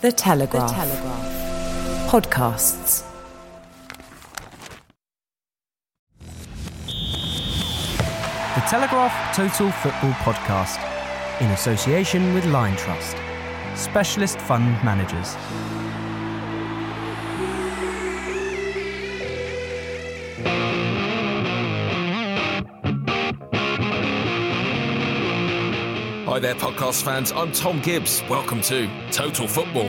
The Telegraph. The Telegraph. Podcasts. The Telegraph Total Football Podcast in association with Lion Trust, specialist fund managers. Hi there, podcast fans. I'm Thom Gibbs. Welcome to Total Football.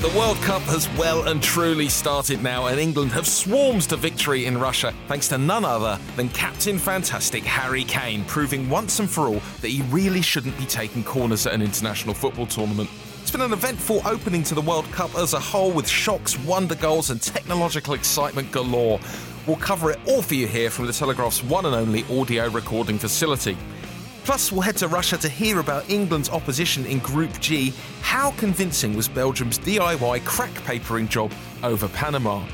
The World Cup has well and truly started now, and England have swarmed to victory in Russia thanks to none other than Captain Fantastic Harry Kane, proving once and for all that he really shouldn't be taking corners at an international football tournament. It's been an eventful opening to the World Cup as a whole, with shocks, wonder goals, and technological excitement galore. We'll cover it all for you here from the Telegraph's one and only audio recording facility. Plus, we'll head to Russia to hear about England's opposition in Group G. How convincing was Belgium's DIY crack papering job over Panama?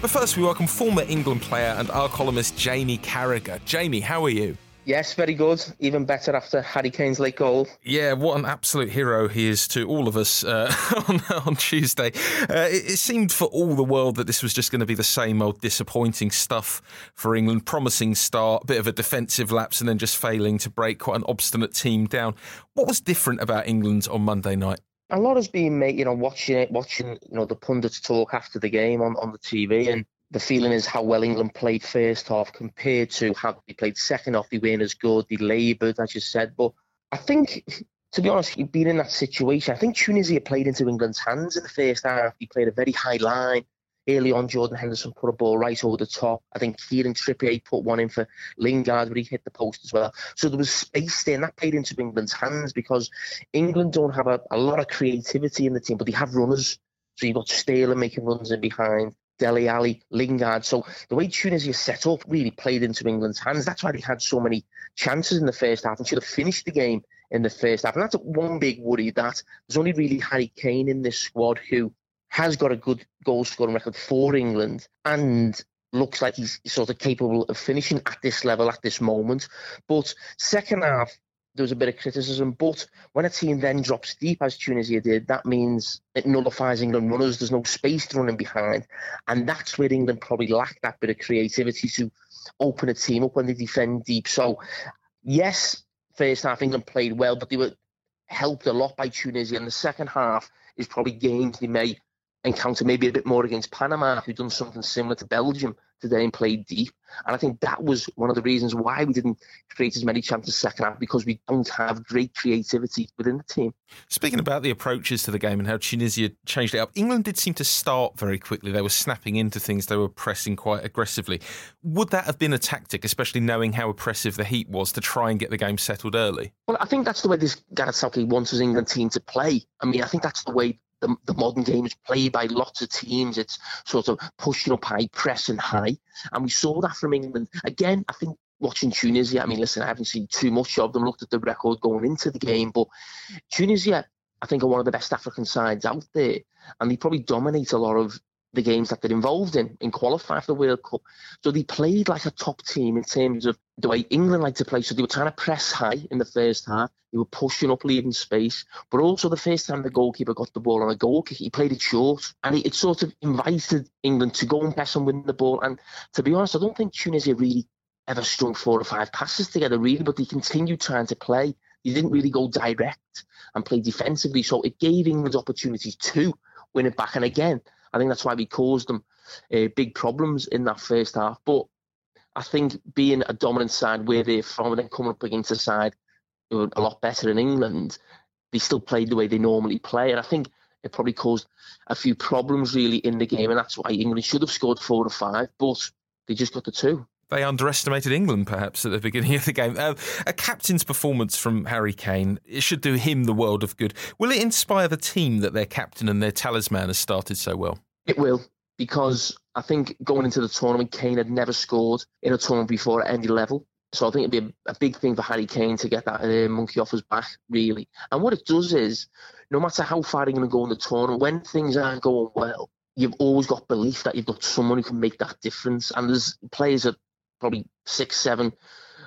But first, we welcome former England player and our columnist Jamie Carragher. Jamie, how are you? Yes, very good. Even better after Harry Kane's late goal. Yeah, what an absolute hero he is to all of us uh, on, on Tuesday. Uh, it, it, seemed for all the world that this was just going to be the same old disappointing stuff for England. Promising start, bit of a defensive lapse, and then just failing to break quite an obstinate team down. What was different about England on Monday night? A lot has been made, you know, watching it, watching, you know, the pundits talk after the game on, on the TV, and the feeling is how well England played first half compared to how they played second half. They weren't as good. They laboured, as you said. But I think, to be honest, you've been in that situation. I think Tunisia played into England's hands in the first half. He played a very high line. Early on, Jordan Henderson put a ball right over the top. I think Kieran Trippier put one in for Lingard, but he hit the post as well. So there was space there, and that played into England's hands because England don't have a, a lot of creativity in the team, but they have runners. So you've got Sterling making runs in behind. Dele Alli, Lingard. So the way Tunisia set up really played into England's hands. That's why they had so many chances in the first half and should have finished the game in the first half. And that's one big worry that there's only really Harry Kane in this squad who has got a good goal scoring record for England and looks like he's sort of capable of finishing at this level at this moment. But second half, there was a bit of criticism. But when a team then drops deep, as Tunisia did, that means it nullifies England runners. There's no space to running behind. And that's where England probably lacked that bit of creativity to open a team up when they defend deep. So, yes, first half England played well, but they were helped a lot by Tunisia. And the second half is probably games they may encounter maybe a bit more against Panama, who've done something similar to Belgium today and played deep. And I think that was one of the reasons why we didn't create as many chances second half because we don't have great creativity within the team. Speaking about the approaches to the game and how Tunisia changed it up, England did seem to start very quickly. They were snapping into things, they were pressing quite aggressively. Would that have been a tactic, especially knowing how oppressive the heat was, to try and get the game settled early? Well, I think that's the way this Gareth Southgate wants his England team to play. I mean, I think that's the way the, the modern game is played by lots of teams. It's sort of pushing up high, pressing high. And we saw that from England. Again, I think watching Tunisia, I mean, listen, I haven't seen too much of them, looked at the record going into the game, but Tunisia, I think, are one of the best African sides out there. And they probably dominate a lot of the games that they're involved in in qualify for the World Cup. So they played like a top team in terms of the way England like to play. So they were trying to press high in the first half. They were pushing up, leaving space. But also the first time the goalkeeper got the ball on a goal kick, he played it short. And it, it sort of invited England to go and press and win the ball. And to be honest, I don't think Tunisia really ever strung four or five passes together, really, but they continued trying to play. They didn't really go direct and play defensively. So it gave England opportunities to win it back. And again, I think that's why we caused them uh, big problems in that first half. But I think being a dominant side where they're from and then coming up against a side who are a lot better in England, they still played the way they normally play. And I think it probably caused a few problems really in the game. And that's why England should have scored four or five, but they just got the two. They underestimated England, perhaps, at the beginning of the game. Uh, a captain's performance from Harry Kane, it should do him the world of good. Will it inspire the team that their captain and their talisman has started so well? It will, because I think going into the tournament, Kane had never scored in a tournament before at any level. So I think it'd be a, a big thing for Harry Kane to get that uh, monkey off his back, really. And what it does is, no matter how far you're going to go in the tournament, when things aren't going well, you've always got belief that you've got someone who can make that difference. And there's players at probably six, seven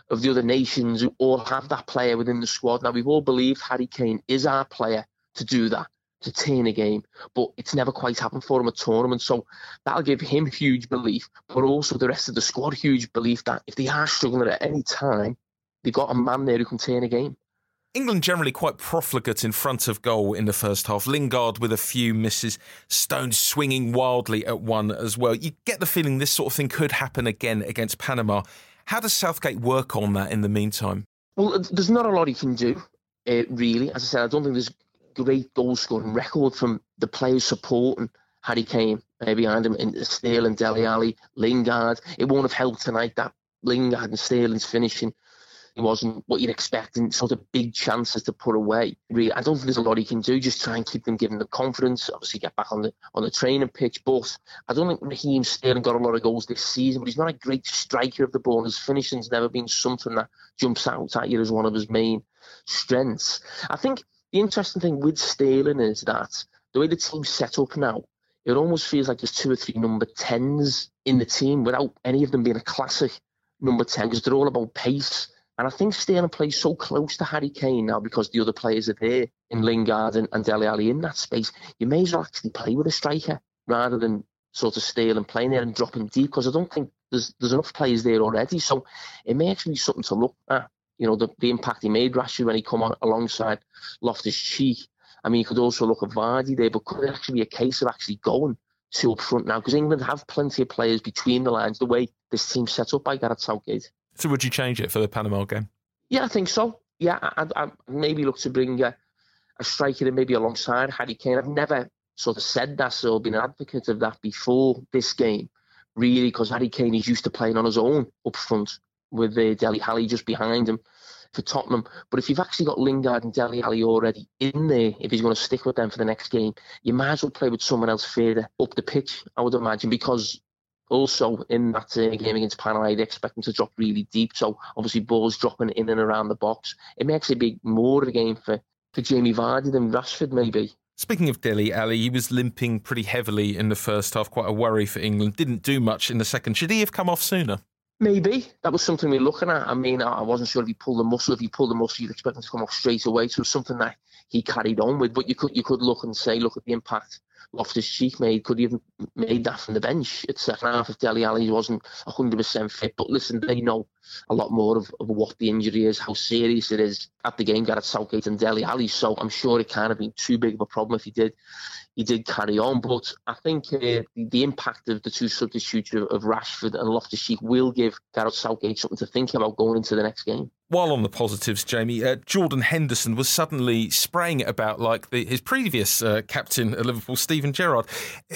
of the other nations who all have that player within the squad. Now, we've all believed Harry Kane is our player to do that, to turn a game, but it's never quite happened for him at tournament. So that'll give him huge belief, but also the rest of the squad huge belief that if they are struggling at any time, they've got a man there who can turn a game. England generally quite profligate in front of goal in the first half. Lingard with a few misses, Stones swinging wildly at one as well. You get the feeling this sort of thing could happen again against Panama. How does Southgate work on that in the meantime? Well, there's not a lot he can do, uh, really. As I said, I don't think there's great goal scoring record from the players supporting Harry Kane uh, behind him in Sterling, Dele Alli, Lingard. It won't have helped tonight that Lingard and Sterling's finishing it wasn't what you'd expect and sort of big chances to put away. Really, I don't think there's a lot he can do. Just try and keep them given the confidence. Obviously, get back on the on the training pitch. But I don't think Raheem Sterling got a lot of goals this season. But he's not a great striker of the ball. His finishing's never been something that jumps out at you as one of his main strengths. I think the interesting thing with Sterling is that the way the team's set up now, it almost feels like there's two or three number tens in the team without any of them being a classic number 10 because they're all about pace. And I think Sterling plays so close to Harry Kane now because the other players are there in Lingard and, and in that space. You may as well actually play with a striker rather than sort of Sterling playing there and dropping deep because I don't think there's there's enough players there already. So it may actually be something to look at. You know, the, the impact he made Rashford when he come on alongside Loftus Cheek. I mean, you could also look at Vardy there, but could it actually be a case of actually going to up front now? Because England have plenty of players between the lines, the way this team's set up by Gareth Southgate. So would you change it for the Panama game? Yeah, I think so. Yeah, I, I maybe look to bring a, a striker in maybe alongside Harry Kane. I've never sort of said that or been an advocate of that before this game, really, because Harry Kane is used to playing on his own up front with uh, Dele Alli just behind him for Tottenham. But if you've actually got Lingard and Dele Alli already in there, if he's going to stick with them for the next game, you might as well play with someone else further up the pitch, I would imagine, because also in that uh, game against Panama, they expect them to drop really deep. So obviously balls dropping in and around the box. It may actually be more of a game for, for Jamie Vardy than Rashford maybe. Speaking of Dele Alli, he was limping pretty heavily in the first half, quite a worry for England. Didn't do much in the second. Should he have come off sooner? Maybe that was something we are looking at. I mean, I wasn't sure if he pulled the muscle. If he pulled the muscle, you'd expect him to come off straight away. So it was something that he carried on with. But you could you could look and say, look at the impact Loftus Cheek made could he have made that from the bench at second half if Dele Alli wasn't 100% fit. But listen, they know a lot more of, of what the injury is, how serious it is at the game, Gareth Southgate and Dele Alli. So I'm sure it can't have been too big of a problem if he did he did carry on. But I think uh, the, the, impact of the two substitutes of, of Rashford and Loftus Cheek will give Gareth Southgate something to think about going into the next game. While on the positives, Jamie, uh, Jordan Henderson was suddenly spraying it about like the, his previous uh, captain at Liverpool, Steven Gerrard.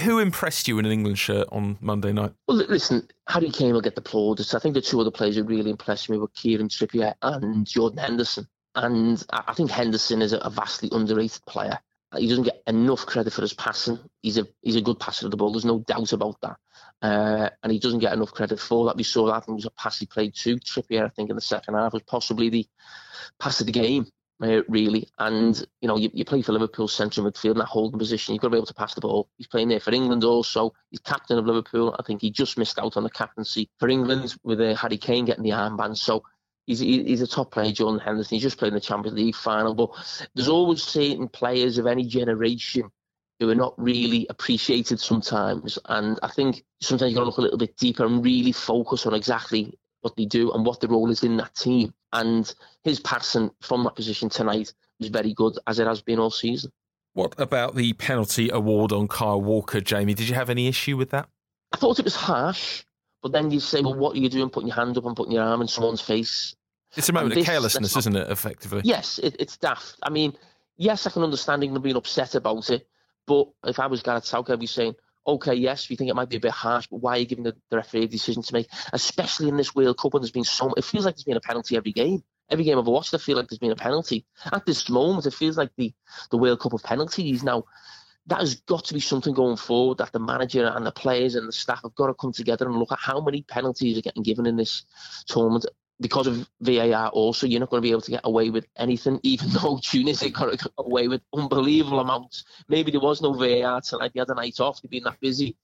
Who impressed you in an England shirt on Monday night? Well, listen, Harry Kane will get the plaudits. I think the two other players who really impressed me were Kieran Trippier and Jordan Henderson. And I think Henderson is a vastly underrated player. He doesn't get enough credit for his passing. He's a he's a good passer of the ball. There's no doubt about that. Uh, and he doesn't get enough credit for that. We saw that. It was a pass he played to Trippier, I think, in the second half was possibly the pass of the game, uh, really. And you know, you, you play for Liverpool central midfield in that holding position. You've got to be able to pass the ball. He's playing there for England also. He's captain of Liverpool. I think he just missed out on the captaincy for England with uh, Harry Kane getting the armband. So he's he's a top player, Jordan Henderson. He's just played in the Champions League final. But there's always certain players of any generation who are not really appreciated sometimes. And I think sometimes you've got to look a little bit deeper and really focus on exactly what they do and what the role is in that team. And his passing from that position tonight was very good, as it has been all season. What about the penalty award on Kyle Walker, Jamie? Did you have any issue with that? I thought it was harsh, but then you say, well, what are you doing putting your hand up and putting your arm in someone's face? It's a moment this, of carelessness, not, isn't it, effectively? Yes, it, it's daft. I mean, yes, I can understand them being upset about it, but if I was Gareth Southgate, I'd be saying, okay, yes, we think it might be a bit harsh, but why are you giving the, the referee a decision to make, especially in this World Cup when there's been so It feels like there's been a penalty every game. Every game I've watched, I feel like there's been a penalty. At this moment, it feels like the, the World Cup of penalties. Now, that has got to be something going forward that the manager and the players and the staff have got to come together and look at how many penalties are getting given in this tournament because of VAR also, you're not going to be able to get away with anything, even though Tunisia got away with unbelievable amounts. Maybe there was no VAR tonight, they had a night off, they've been that busy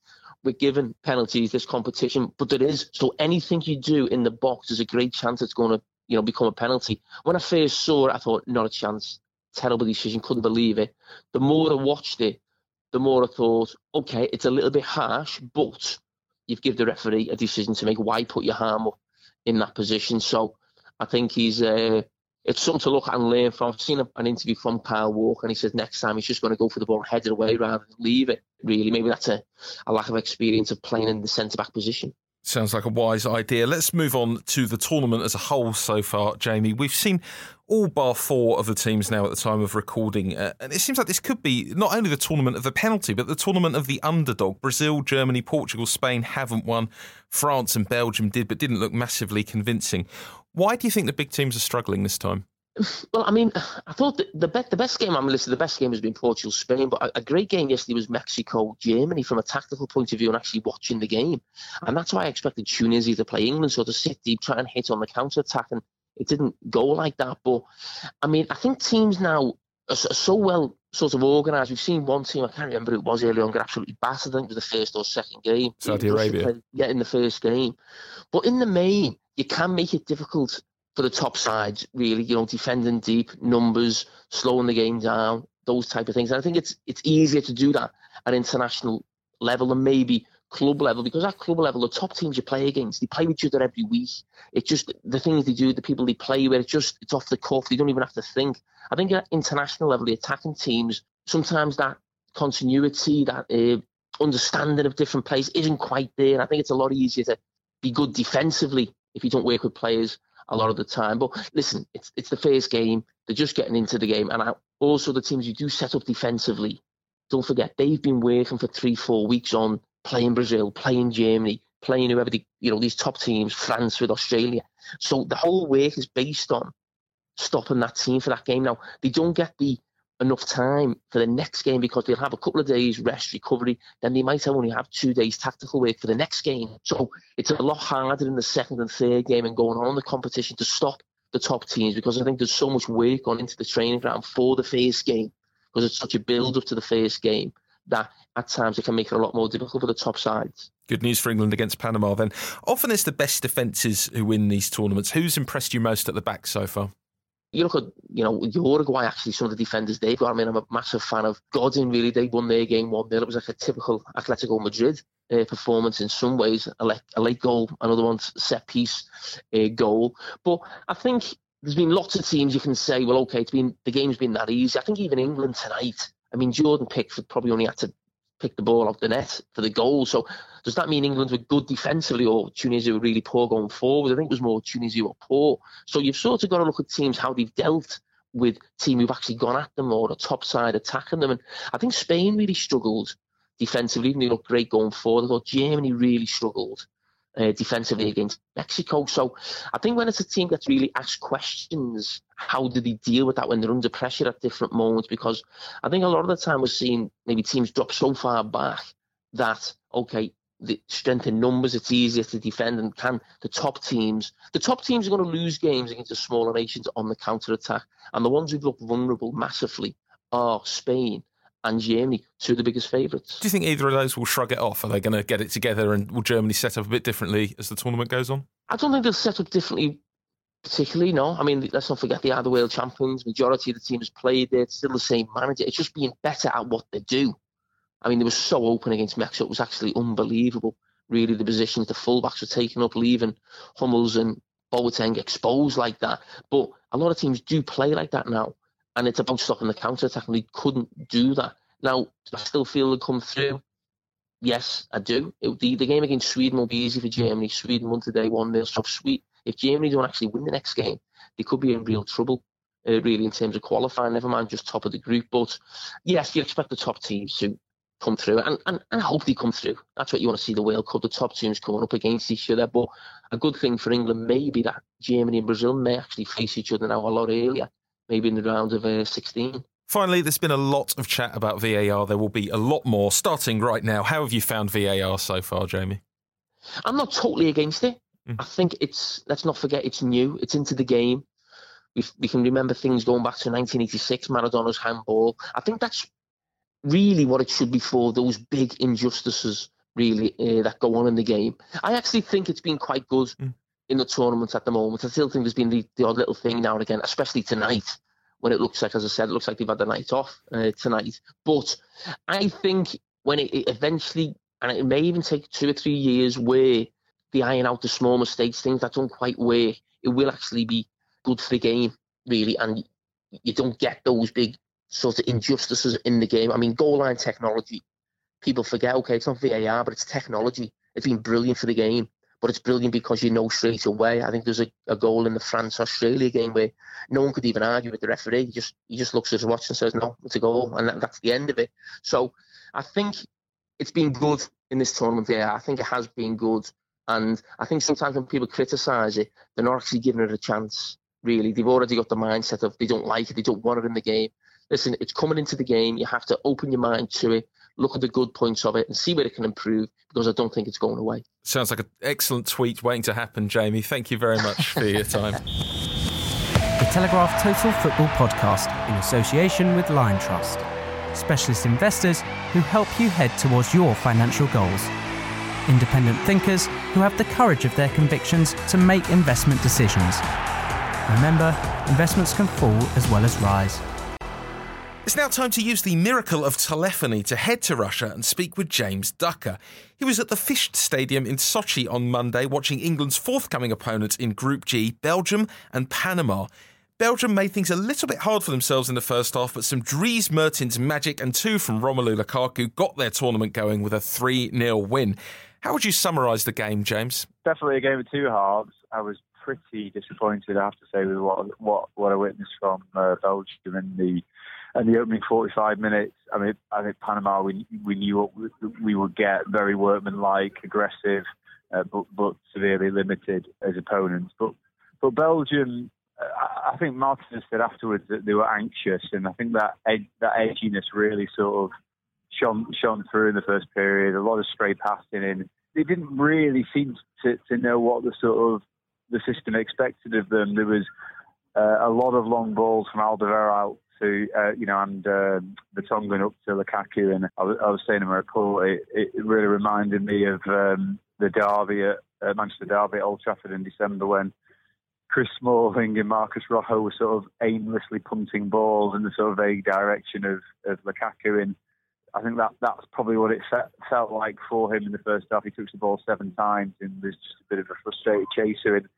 with giving penalties this competition, but there is. So anything you do in the box, there's a great chance it's going to, you know, become a penalty. When I first saw it, I thought, not a chance. Terrible decision, couldn't believe it. The more I watched it, the more I thought, okay, it's a little bit harsh, but you've given the referee a decision to make. Why put your arm up? In that position. So I think he's uh, it's something to look at and learn from. I've seen an interview from Kyle Walker, and he says next time he's just going to go for the ball head it away rather than leave it. Really, maybe that's a, a lack of experience of playing in the centre back position. Sounds like a wise idea. Let's move on to the tournament as a whole so far, Jamie. We've seen all bar four of the teams now at the time of recording, uh, and it seems like this could be not only the tournament of the penalty, but the tournament of the underdog. Brazil, Germany, Portugal, Spain haven't won. France and Belgium did, but didn't look massively convincing. Why do you think the big teams are struggling this time? Well, I mean, I thought the best the best game I'm listed. The best game has been Portugal Spain, but a, a, great game yesterday was Mexico Germany from a tactical point of view and actually watching the game, and that's why I expected Tunisia to play England, so to sit deep, try and hit on the counter attack, and it didn't go like that. But I mean, I think teams now are so well sort of organised. We've seen one team, I can't remember who it was earlier on, get absolutely battered. I think it was the first or second game. Saudi Arabia. Yeah, in the first game. But in the main, you can make it difficult for the top sides, really, you know, defending deep, numbers, slowing the game down, those type of things. And I think it's it's easier to do that at international level than maybe club level because at club level, the top teams you play against, they play with each other every week. It's just the things they do, the people they play with, it's just it's off the cuff. They don't even have to think. I think at international level, the attacking teams sometimes that continuity, that uh, understanding of different plays isn't quite there. I think it's a lot easier to be good defensively if you don't work with players a lot of the time. But listen, it's it's the first game. They're just getting into the game, and I, also the teams you do set up defensively. Don't forget they've been working for three, four weeks on playing Brazil, playing Germany, playing whoever the, you know these top teams, France with Australia. So the whole work is based on stopping that team for that game. Now they don't get the enough time for the next game because they'll have a couple of days rest, recovery, then they might only have two days tactical work for the next game. So it's a lot harder in the second and third game and going on in the competition to stop the top teams because I think there's so much work gone into the training ground for the first game because it's such a build up to the first game that at times it can make it a lot more difficult for the top sides. Good news for England against Panama then. Often it's the best defences who win these tournaments. Who's impressed you most at the back so far? you look at, you know, Uruguay, actually, some of the defenders they've got. I mean, I'm a massive fan of Godin, really. They won their game 1 0. It was like a typical Atletico Madrid uh, performance in some ways. A late, a late goal, another one, set piece uh, goal. But I think there's been lots of teams you can say, well, okay, it's been the game's been that easy. I think even England tonight, I mean, Jordan Pickford probably only had to pick the ball off the net for the goal. So does that mean England were good defensively or Tunisia were really poor going forward? I think it was more Tunisia were poor. So you've sort of got to look at teams how they've dealt with team who've actually gone at them or the top side attacking them. And I think Spain really struggled defensively, even they looked great going forward. I thought Germany really struggled uh, defensively against Mexico. So I think when it's a team that's really asked questions, how do they deal with that when they're under pressure at different moments? Because I think a lot of the time we're seeing maybe teams drop so far back that, okay, the strength in numbers, it's easier to defend and can the top teams the top teams are going to lose games against the smaller nations on the counter attack. And the ones who look vulnerable massively are Spain and Germany, two of the biggest favourites. Do you think either of those will shrug it off? Are they going to get it together and will Germany set up a bit differently as the tournament goes on? I don't think they'll set up differently particularly, no. I mean, let's not forget they are the world champions. Majority of the team has played there. It's still the same manager. It's just being better at what they do. I mean, they were so open against Mexico. It was actually unbelievable. really the positions the fullbacks were taking up, leaving Hummels and Boateng exposed like that. But a lot of teams do play like that now, and it's about stopping the counter attack, and they couldn't do that. Now, I still feel they come through. Yes, I do. It, the, the game against Sweden will be easy for Germany. Sweden won today, 1 0. So, sweet. If Germany don't actually win the next game, they could be in real trouble, uh, really, in terms of qualifying, never mind just top of the group. But yes, you expect the top teams to come through, and, and, and I hope they come through. That's what you want to see the World Cup, the top teams coming up against each other. But a good thing for England may be that Germany and Brazil may actually face each other now a lot earlier, maybe in the round of uh, 16. Finally, there's been a lot of chat about VAR. There will be a lot more starting right now. How have you found VAR so far, Jamie? I'm not totally against it. Mm. I think it's, let's not forget, it's new, it's into the game. We, we can remember things going back to 1986, Maradona's handball. I think that's really what it should be for, those big injustices, really, uh, that go on in the game. I actually think it's been quite good mm. In the tournament at the moment. I still think there's been the, the odd little thing now and again, especially tonight when it looks like, as I said, it looks like they've had the night off uh, tonight. But I think when it, it, eventually, and it may even take two or three years, where the iron out the small mistakes, things that don't quite work, it will actually be good for the game, really, and you don't get those big sort of injustices in the game. I mean, goal line technology, people forget, okay, it's not VAR, but it's technology. It's been brilliant for the game but it's brilliant because you know straight away. I think there's a, a goal in the France Australia game where no one could even argue with the referee. He just he just looks at his watch and says, "No, it's a goal," and that, that's the end of it. So I think it's been good in this tournament. Yeah, I think it has been good, and I think sometimes when people criticise it, they're not actually giving it a chance. Really, they've already got the mindset of they don't like it, they don't want it in the game. Listen, it's coming into the game. You have to open your mind to it look at the good points of it and see where it can improve because I don't think it's going away. Sounds like an excellent tweet waiting to happen, Jamie. Thank you very much for your time. the Telegraph Total Football Podcast in association with Lion Trust, specialist investors who help you head towards your financial goals. Independent thinkers who have the courage of their convictions to make investment decisions. Remember, investments can fall as well as rise. It's now time to use the miracle of telephony to head to Russia and speak with James Ducker. He was at the Fisht Stadium in Sochi on Monday watching England's forthcoming opponents in Group G, Belgium and Panama. Belgium made things a little bit hard for themselves in the first half, but some Dries Mertens magic and two from Romelu Lukaku got their tournament going with a 3 0 win. How would you summarise the game, James? Definitely a game of two halves. I was pretty disappointed, I have to say, with what what, what I witnessed from uh, Belgium in the and the opening 45 minutes, I mean, I think Panama, we we knew what we would get, very workmanlike, aggressive, uh, but but severely limited as opponents. But but Belgium, I think Martin said afterwards that they were anxious, and I think that ed- that edginess really sort of shone shone through in the first period. A lot of stray passing in. They didn't really seem to to know what the sort of the system expected of them. There was uh, a lot of long balls from Alderweireld to, uh, you know, and uh, Vertonghen up to Lukaku. And I was, I was saying in my report, it, it really reminded me of um, the derby at uh, Manchester Derby at Old Trafford in December when Chris Smalling and Marcos Rojo were sort of aimlessly punting balls in the sort of vague direction of, of Lukaku. And I think that that's probably what it felt like for him in the first half. He took the ball seven times and was just a bit of a frustrated chaser. And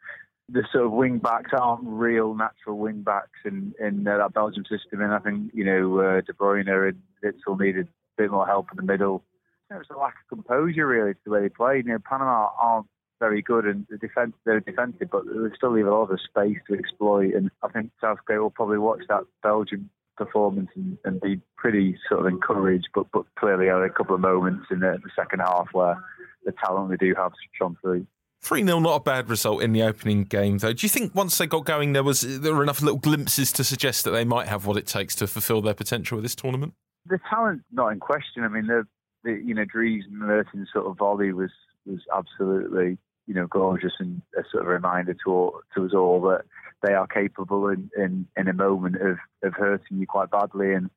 the sort of wing backs aren't real natural wing backs in in uh, that Belgium system, and I think you know uh, De Bruyne and Witsel needed a bit more help in the middle. It was a lack of composure really to the way they played. You know, Panama aren't very good and the defense they're defensive, but they still leave a lot of space to exploit. And I think Southgate will probably watch that Belgium performance and, and be pretty sort of encouraged, but but clearly had a couple of moments in the, the second half where the talent they do have shone through. 3 0, not a bad result in the opening game, though. Do you think once they got going, there was there were enough little glimpses to suggest that they might have what it takes to fulfil their potential with this tournament? The talent not in question. I mean, the, the you know Dries Mertens sort of volley was was absolutely you know gorgeous and a sort of reminder to all, to us all that they are capable in, in, in a moment of, of hurting you quite badly and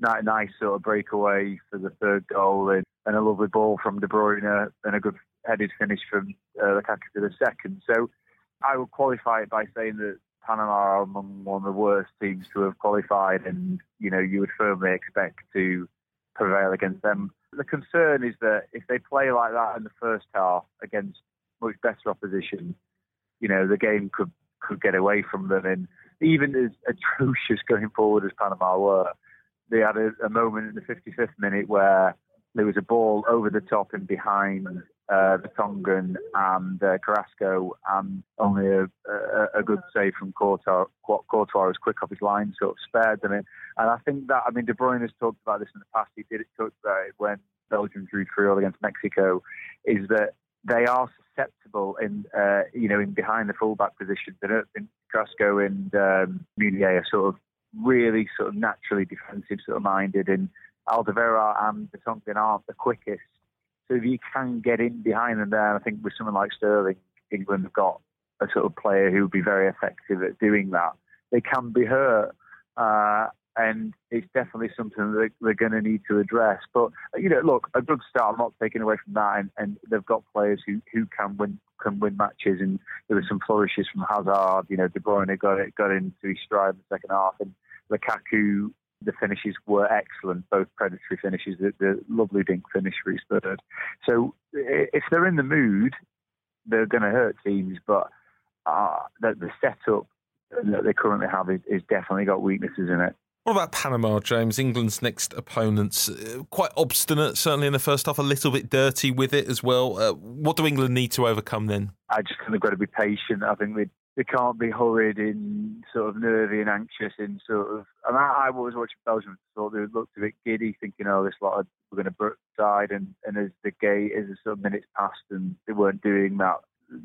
nice sort of breakaway for the third goal and, and a lovely ball from De Bruyne and a good headed finish from uh, Lukaku to the second. So I would qualify it by saying that Panama are among one of the worst teams to have qualified, and you know you would firmly expect to prevail against them. The concern is that if they play like that in the first half against much better opposition, you know, the game could could get away from them. And even as atrocious going forward as Panama were, they had a, a moment in the 55th minute where there was a ball over the top and behind uh, Vertonghen and uh, Carrasco, and only a, a, a good save from Courtois. Courtois was quick off his line, sort of spared them. And I think that, I mean, De Bruyne has talked about this in the past. He did it, talked about it when Belgium drew 3 0 against Mexico, is that they are susceptible in, uh, you know, in behind the fullback positions. And in Carrasco and um, Meunier are sort of really sort of naturally defensive sort of minded and Alderweireld and Vertonghen aren't the quickest. So if you can get in behind them there, I think with someone like Sterling, England have got a sort of player who would be very effective at doing that. They can be hurt. Uh, and it's definitely something that they're going to need to address. But you know, look, a good start. I'm not taking away from that, and, and they've got players who, who can win can win matches, and there were some flourishes from Hazard. You know, De Bruyne got it got into his stride in the second half, and Lukaku. The finishes were excellent, both predatory finishes, the, the lovely dink finish for his third. So if they're in the mood, they're going to hurt teams, but uh, the, the setup that they currently have is, is definitely got weaknesses in it. What about Panama, James? England's next opponents, uh, quite obstinate, certainly in the first half, a little bit dirty with it as well. Uh, what do England need to overcome then? I just think they've got to be patient. I think they they can't be hurried in sort of nervy and anxious in sort of. And I, I was watching Belgium, thought they looked a bit giddy, thinking, "Oh, this lot we're going to side." And and as the gate, as the sort of minutes passed, and they weren't doing that,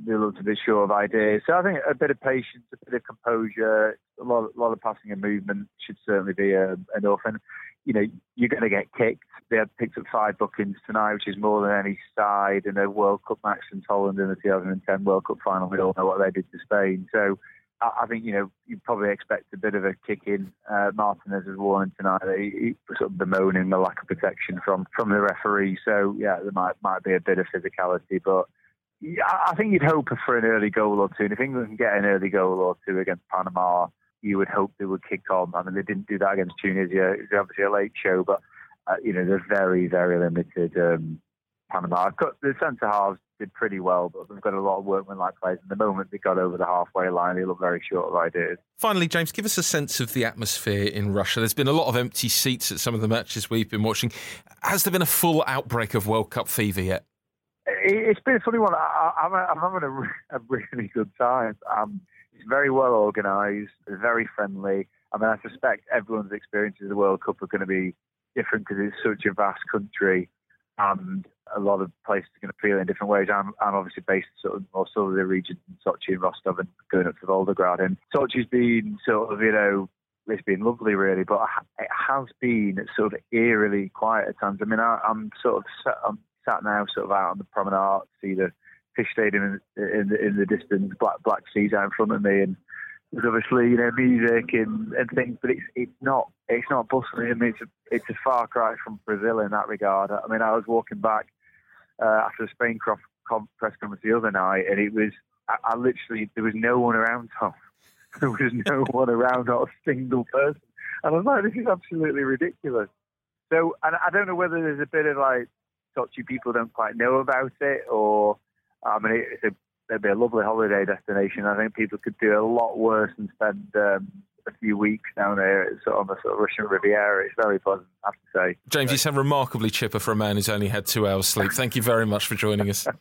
they looked a bit short of ideas. So I think a bit of patience, a bit of composure, a lot, a lot of passing and movement should certainly be uh, enough. And you know, you're going to get kicked. They had picked up five bookings tonight, which is more than any side in a World Cup match since Holland in the 2010 World Cup final. We all know what they did to Spain. So I think you know you probably expect a bit of a kick in. Uh, Martinez has warned tonight that he, he sort of bemoaning the lack of protection from from the referee. So yeah, there might might be a bit of physicality, but I think you'd hope for an early goal or two. And if England can get an early goal or two against Panama, you would hope they would kick on. I mean, they didn't do that against Tunisia. It was obviously a late show, but uh, you know they're very, very limited. Um, Panama, the centre halves did pretty well, but they've got a lot of workmanlike players. And the moment they got over the halfway line, they look very short of ideas. Finally, James, give us a sense of the atmosphere in Russia. There's been a lot of empty seats at some of the matches we've been watching. Has there been a full outbreak of World Cup fever yet? It's been a funny one. I, am having a, a, really good time. Um, very well organised, very friendly. I mean, I suspect everyone's experiences of the World Cup are going to be different because it's such a vast country and a lot of places are going to feel in different ways. I'm, I'm obviously based sort of more southerly region, Sochi and Rostov and going up to Volgograd. And Sochi's been sort of, you know, it's been lovely really, but it has been sort of eerily quiet at times. I mean, I, am sort of, I'm sat now sort of out on the promenade, see the Fisht Stadium in, in, the, in the distance, black black seas out in front of me, and there's obviously you know music and, and things, but it's it's not it's not bustling. I mean, it's a, it's a far cry from Brazil in that regard. I mean, I was walking back uh, after the Spain cross press conference the other night, and it was I, I literally there was no one around Thom. There was no one around, not a single person, and I was like, this is absolutely ridiculous. So, and I don't know whether there's a bit of like Sochi people don't quite know about it, or I mean, it's a, it'd be a lovely holiday destination. I think people could do a lot worse and spend um, a few weeks down uh, there sort of on the sort of Russian Riviera. It's very pleasant, I have to say. James, you sound remarkably chipper for a man who's only had two hours sleep. Thank you very much for joining us.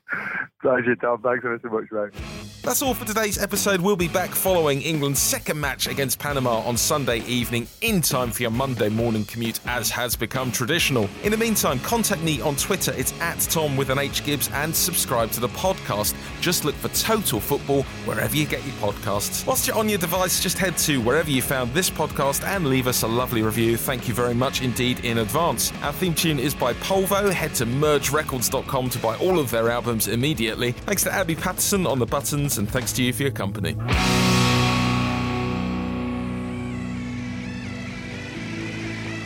Pleasure, Thom. Thanks ever so much, mate. That's all for today's episode. We'll be back following England's second match against Panama on Sunday evening in time for your Monday morning commute, as has become traditional. In the meantime, contact me on Twitter. It's at Tom with an H Gibbs and subscribe to the podcast. Just look for Total Football wherever you get your podcasts. Whilst you're on your device, just head to wherever you found this podcast and leave us a lovely review. Thank you very much indeed in advance. Our theme tune is by Polvo. Head to mergerecords.com to buy all of their albums immediately. Thanks to Abby Patterson on the buttons, and thanks to you for your company.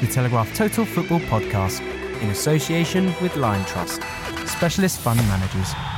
The Telegraph Total Football Podcast in association with Lion Trust, specialist fund managers.